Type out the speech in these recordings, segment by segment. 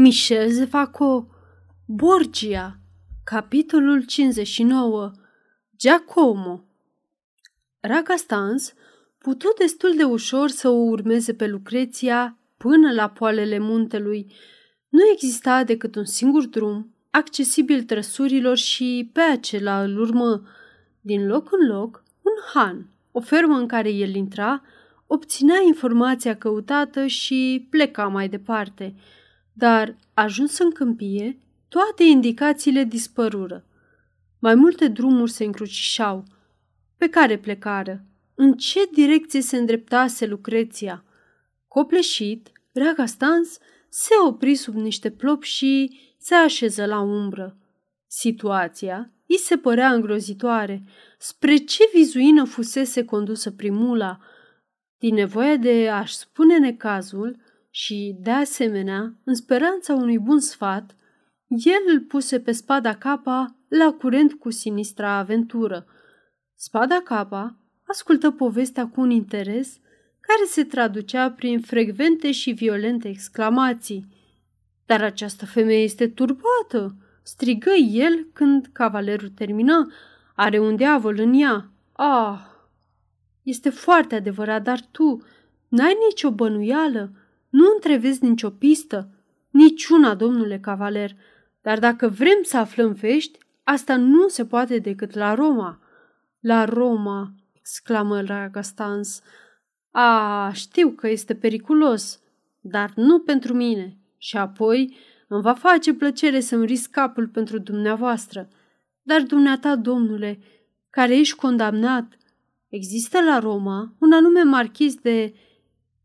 Michel Zefaco, Borgia, capitolul 59, Giacomo. Raga Stans putu destul de ușor să o urmeze pe Lucreția până la poalele muntelui. Nu exista decât un singur drum, accesibil trăsurilor și pe acela îl urmă. Din loc în loc, un han, o fermă în care el intra, obținea informația căutată și pleca mai departe. Dar, ajuns în câmpie, toate indicațiile dispărură. Mai multe drumuri se încrucișau. Pe care plecară? În ce direcție se îndreptase Lucreția? Copleșit, Raga Stans se opri sub niște plopi și se așeză la umbră. Situația îi se părea îngrozitoare. Spre ce vizuină fusese condusă primula? Din nevoie de a-și spune necazul și, de asemenea, în speranța unui bun sfat, el îl puse pe spada capa la curent cu sinistra aventură. Spada capa ascultă povestea cu un interes care se traducea prin frecvente și violente exclamații. Dar această femeie este turbată, strigă el când cavalerul termină. Are un diavol în ea. Ah, este foarte adevărat, dar tu n-ai nicio bănuială, nu întrevezi nicio pistă, niciuna, domnule cavaler, dar dacă vrem să aflăm vești, asta nu se poate decât la Roma. La Roma, exclamă Ragastans. A, știu că este periculos, dar nu pentru mine. Și apoi îmi va face plăcere să-mi risc capul pentru dumneavoastră. Dar dumneata, domnule, care ești condamnat, există la Roma un anume marchis de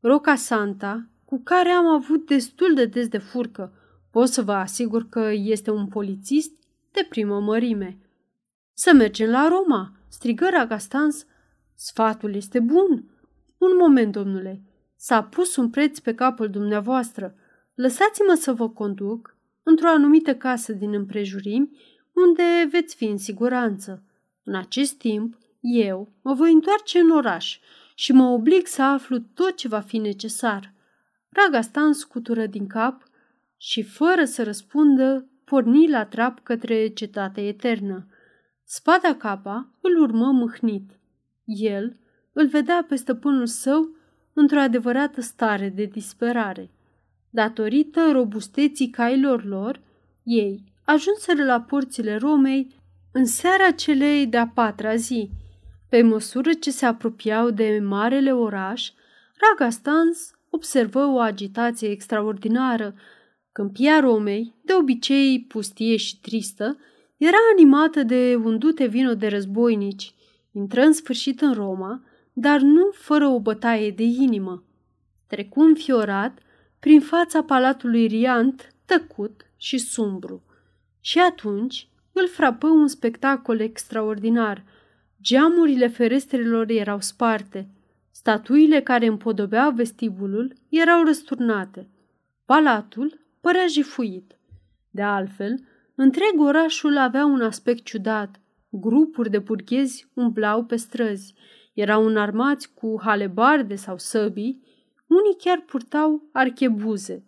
Roca Santa cu care am avut destul de des de furcă. Pot să vă asigur că este un polițist de primă mărime. Să mergem la Roma, strigă Ragastans. Sfatul este bun. Un moment, domnule. S-a pus un preț pe capul dumneavoastră. Lăsați-mă să vă conduc într-o anumită casă din împrejurimi unde veți fi în siguranță. În acest timp, eu mă voi întoarce în oraș și mă oblig să aflu tot ce va fi necesar. Ragastan scutură din cap și, fără să răspundă, porni la trap către cetatea eternă. Spada capa îl urmă mâhnit. El îl vedea pe stăpânul său într-o adevărată stare de disperare. Datorită robusteții cailor lor, ei ajunseră la porțile Romei în seara celei de-a patra zi. Pe măsură ce se apropiau de marele oraș, Ragastans observă o agitație extraordinară. Câmpia Romei, de obicei pustie și tristă, era animată de un dute vino de războinici. Intră în sfârșit în Roma, dar nu fără o bătaie de inimă. Trecu înfiorat prin fața palatului Riant, tăcut și sumbru. Și atunci îl frapă un spectacol extraordinar. Geamurile ferestrelor erau sparte, Statuile care împodobeau vestibulul erau răsturnate. Palatul părea jifuit. De altfel, întreg orașul avea un aspect ciudat. Grupuri de burghezi umblau pe străzi. Erau înarmați cu halebarde sau săbii, unii chiar purtau archebuze.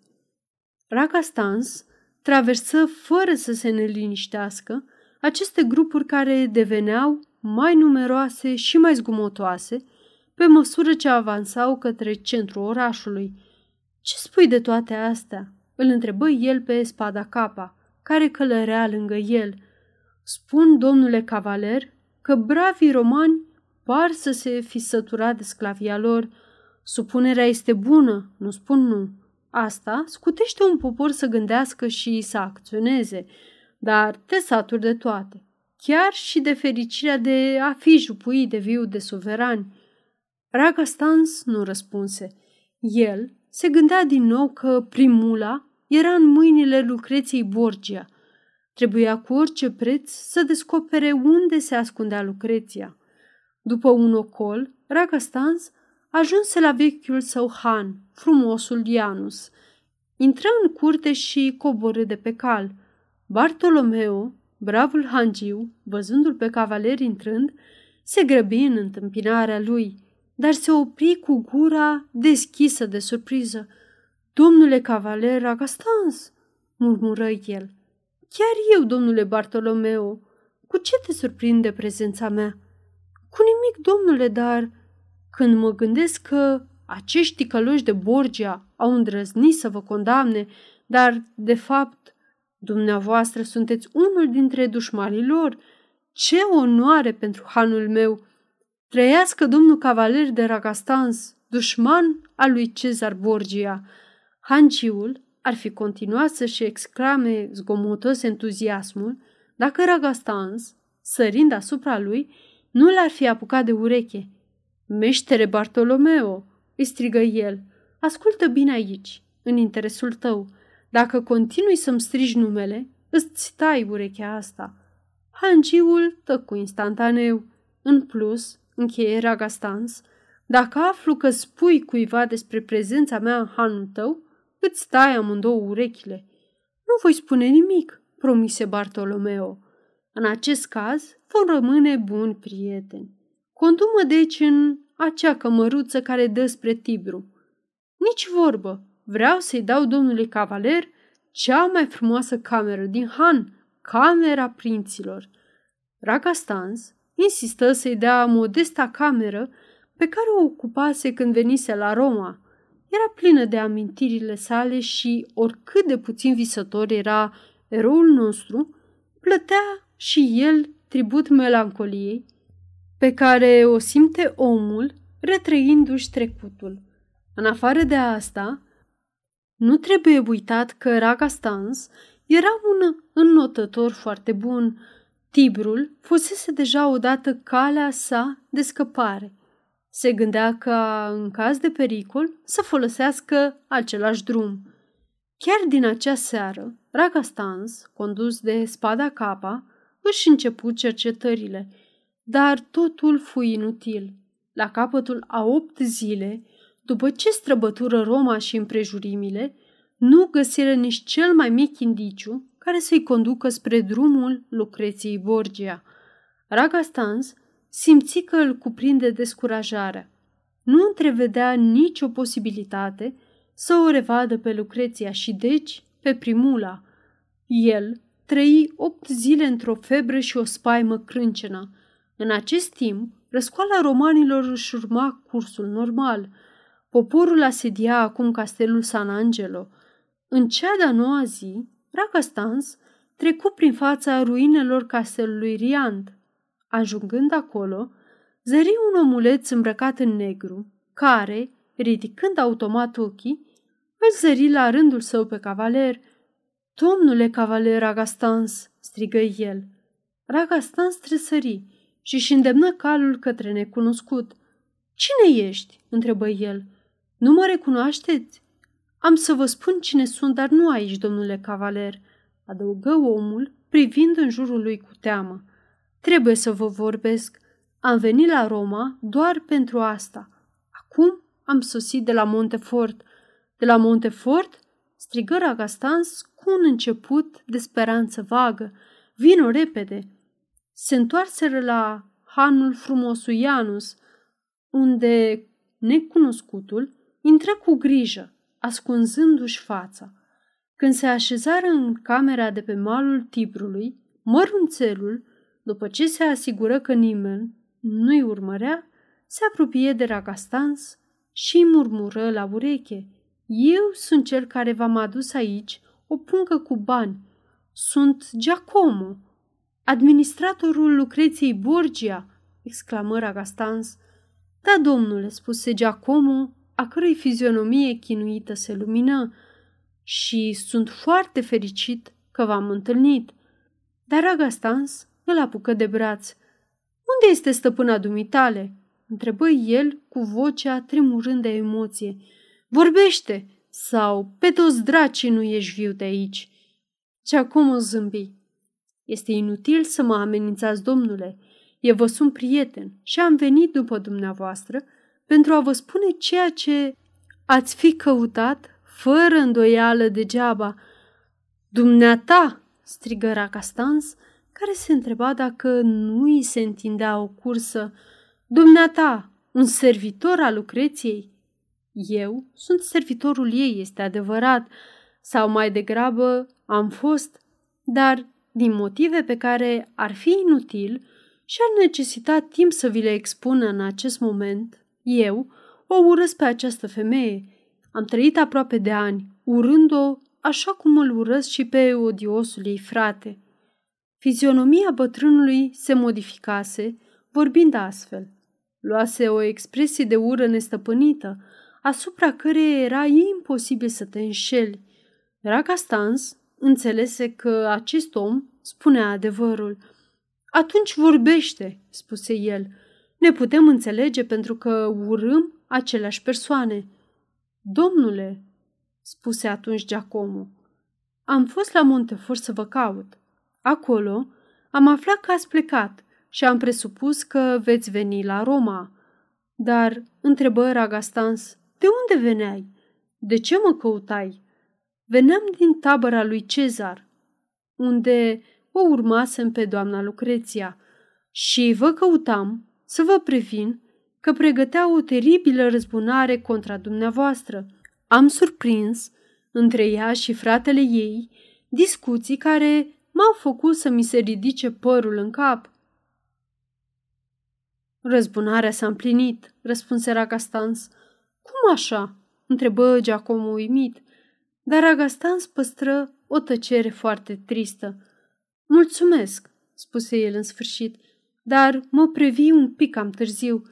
Ragastans traversă fără să se neliniștească aceste grupuri care deveneau mai numeroase și mai zgumotoase pe măsură ce avansau către centrul orașului. Ce spui de toate astea?" îl întrebă el pe spada capa, care călărea lângă el. Spun, domnule cavaler, că bravii romani par să se fi săturat de sclavia lor. Supunerea este bună, nu spun nu. Asta scutește un popor să gândească și să acționeze, dar te saturi de toate, chiar și de fericirea de a fi jupui de viu de suverani. Raga Stans nu răspunse. El se gândea din nou că primula era în mâinile Lucreției Borgia. Trebuia cu orice preț să descopere unde se ascundea Lucreția. După un ocol, Raga Stans ajunse la vechiul său han, frumosul Ianus. Intră în curte și coborâ de pe cal. Bartolomeo, bravul hangiu, văzându-l pe cavaler intrând, se grăbi în întâmpinarea lui – dar se opri cu gura deschisă de surpriză. Domnule cavaler Agastans, murmură el. Chiar eu, domnule Bartolomeo, cu ce te surprinde prezența mea? Cu nimic, domnule, dar când mă gândesc că acești căloși de Borgia au îndrăznit să vă condamne, dar, de fapt, dumneavoastră sunteți unul dintre dușmanii lor, ce onoare pentru hanul meu! Trăiască domnul cavaler de Ragastans, dușman al lui Cezar Borgia. Hanciul ar fi continuat să-și exclame zgomotos entuziasmul dacă Ragastans, sărind asupra lui, nu l-ar fi apucat de ureche. Meștere Bartolomeo, îi strigă el, ascultă bine aici, în interesul tău. Dacă continui să-mi strigi numele, îți tai urechea asta. Hangiul tăcu instantaneu. În plus, încheie Ragastans, dacă aflu că spui cuiva despre prezența mea în hanul tău, îți tai amândouă urechile. Nu voi spune nimic, promise Bartolomeo. În acest caz, vom rămâne buni prieteni. Condumă deci în acea cămăruță care dă spre Tibru. Nici vorbă, vreau să-i dau domnului cavaler cea mai frumoasă cameră din Han, camera prinților. Ragastans insistă să-i dea modesta cameră pe care o ocupase când venise la Roma. Era plină de amintirile sale și, oricât de puțin visător era eroul nostru, plătea și el tribut melancoliei pe care o simte omul retrăindu-și trecutul. În afară de asta, nu trebuie uitat că Raga Stans era un înnotător foarte bun. Tibrul fusese deja odată calea sa de scăpare. Se gândea ca, în caz de pericol, să folosească același drum. Chiar din acea seară, Raga Stans, condus de spada capa, își început cercetările, dar totul fu inutil. La capătul a opt zile, după ce străbătură Roma și împrejurimile, nu găsiră nici cel mai mic indiciu care să-i conducă spre drumul Lucreției Borgia. Ragastans simți că îl cuprinde descurajarea. Nu întrevedea nicio posibilitate să o revadă pe Lucreția și deci pe Primula. El trăi opt zile într-o febră și o spaimă crâncenă. În acest timp, răscoala romanilor își urma cursul normal. Poporul asedia acum castelul San Angelo. În cea de-a noua zi, Ragastans trecu prin fața ruinelor castelului Riand. Ajungând acolo, zări un omuleț îmbrăcat în negru, care, ridicând automat ochii, îl zări la rândul său pe cavaler. Domnule cavaler Ragastans, strigă el. Ragastans tresări și își îndemnă calul către necunoscut. Cine ești?" întrebă el. Nu mă recunoașteți?" Am să vă spun cine sunt, dar nu aici, domnule cavaler," adăugă omul, privind în jurul lui cu teamă. Trebuie să vă vorbesc. Am venit la Roma doar pentru asta. Acum am sosit de la Montefort. De la Montefort? strigă Ragastans cu un început de speranță vagă. Vino repede! Se întoarseră la hanul frumosului Ianus, unde necunoscutul intră cu grijă, ascunzându-și fața. Când se așezară în camera de pe malul Tibrului, mărunțelul, după ce se asigură că nimeni nu-i urmărea, se apropie de Ragastans și îi murmură la ureche. Eu sunt cel care v-am adus aici o puncă cu bani. Sunt Giacomo, administratorul Lucreției Borgia, exclamă Ragastans. Da, domnule, spuse Giacomo, a cărei fizionomie chinuită se lumină, și sunt foarte fericit că v-am întâlnit. Dar Ragastans îl apucă de braț. Unde este stăpâna dumitale?" întrebă el cu vocea tremurând de emoție. Vorbește! Sau pe toți dracii nu ești viu de aici?" Giacomo zâmbi. Este inutil să mă amenințați, domnule. Eu vă sunt prieten și am venit după dumneavoastră pentru a vă spune ceea ce ați fi căutat fără îndoială degeaba. Dumneata, strigă Racastans, care se întreba dacă nu îi se întindea o cursă. Dumneata, un servitor al Lucreției? Eu sunt servitorul ei, este adevărat, sau mai degrabă Am fost, dar din motive pe care ar fi inutil și ar necesita timp să vi le expun în acest moment, eu o urăsc pe această femeie. Am trăit aproape de ani, urând-o așa cum îl urăsc și pe odiosul ei frate. Fizionomia bătrânului se modificase, vorbind astfel. Luase o expresie de ură nestăpânită, asupra căreia era imposibil să te înșeli. Raga Stans înțelese că acest om spunea adevărul. Atunci vorbește, spuse el. Ne putem înțelege pentru că urâm aceleași persoane. Domnule, spuse atunci Giacomo, am fost la Montefor să vă caut. Acolo am aflat că ați plecat și am presupus că veți veni la Roma. Dar, întrebă Ragastans, de unde veneai? De ce mă căutai? Veneam din tabăra lui Cezar, unde o urmasem pe doamna Lucreția și vă căutam să vă previn că pregătea o teribilă răzbunare contra dumneavoastră. Am surprins, între ea și fratele ei, discuții care m-au făcut să mi se ridice părul în cap. Răzbunarea s-a împlinit, răspunse Ragastans. Cum așa? întrebă Giacomo uimit, dar Ragastans păstră o tăcere foarte tristă. Mulțumesc, spuse el în sfârșit, dar mă previ un pic cam târziu.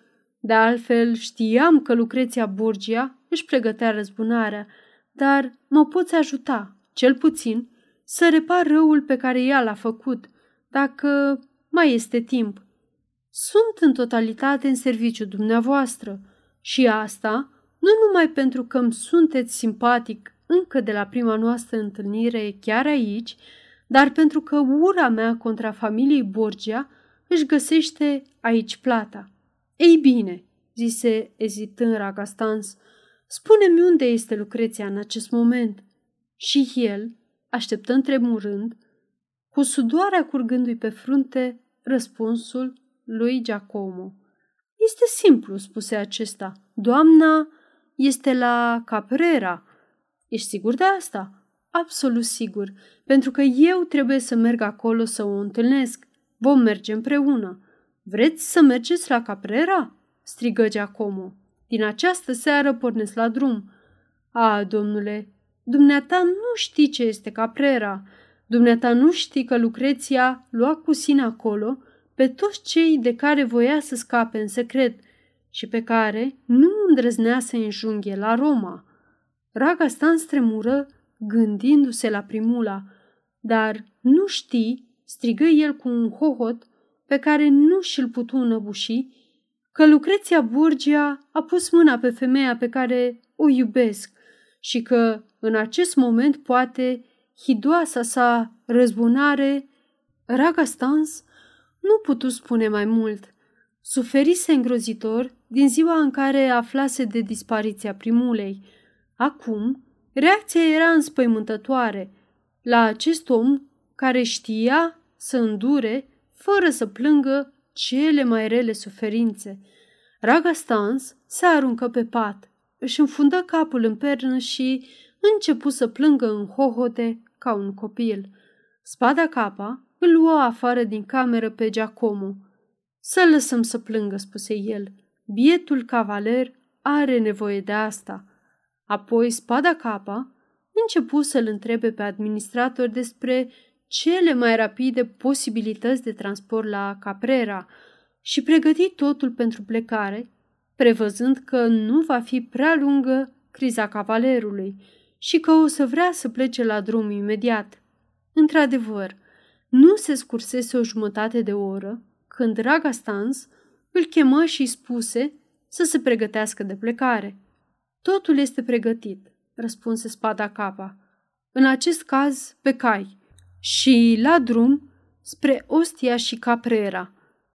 De altfel, știam că Lucreția Borgia își pregătea răzbunarea, dar mă poți ajuta, cel puțin, să repar răul pe care ea l-a făcut, dacă mai este timp. Sunt în totalitate în serviciu dumneavoastră și asta nu numai pentru că îmi sunteți simpatic încă de la prima noastră întâlnire chiar aici, dar pentru că ura mea contra familiei Borgia își găsește aici plata. Ei bine, zise ezitând Ragastans, spune-mi unde este Lucreția în acest moment. Și el, așteptând tremurând, cu sudoarea curgându-i pe frunte, răspunsul lui Giacomo. Este simplu, spuse acesta. Doamna este la Caprera. Ești sigur de asta? Absolut sigur, pentru că eu trebuie să merg acolo să o întâlnesc. Vom merge împreună. Vreți să mergeți la Caprera? strigă Giacomo. Din această seară pornesc la drum. A, domnule, dumneata nu știi ce este Caprera. Dumneata nu știi că Lucreția lua cu sine acolo pe toți cei de care voia să scape în secret și pe care nu îndrăznea să înjunghe la Roma. Raga Stan stremură gândindu-se la primula, dar nu știi, strigă el cu un hohot pe care nu și-l putu înăbuși, că Lucreția Borgia a pus mâna pe femeia pe care o iubesc și că în acest moment poate hidoasa sa răzbunare, Raga Stans nu putu spune mai mult. Suferise îngrozitor din ziua în care aflase de dispariția primulei. Acum, reacția era înspăimântătoare la acest om care știa să îndure fără să plângă cele mai rele suferințe. Raga Stans se aruncă pe pat, își înfundă capul în pernă și începu să plângă în hohote ca un copil. Spada capa îl luă afară din cameră pe Giacomo. Să lăsăm să plângă, spuse el. Bietul cavaler are nevoie de asta. Apoi spada capa începu să-l întrebe pe administrator despre cele mai rapide posibilități de transport la Caprera și pregăti totul pentru plecare, prevăzând că nu va fi prea lungă criza cavalerului și că o să vrea să plece la drum imediat. Într-adevăr, nu se scursese o jumătate de oră când Raga Stans îl chemă și spuse să se pregătească de plecare. Totul este pregătit, răspunse spada capa. În acest caz, pe cai și la drum spre Ostia și Caprera –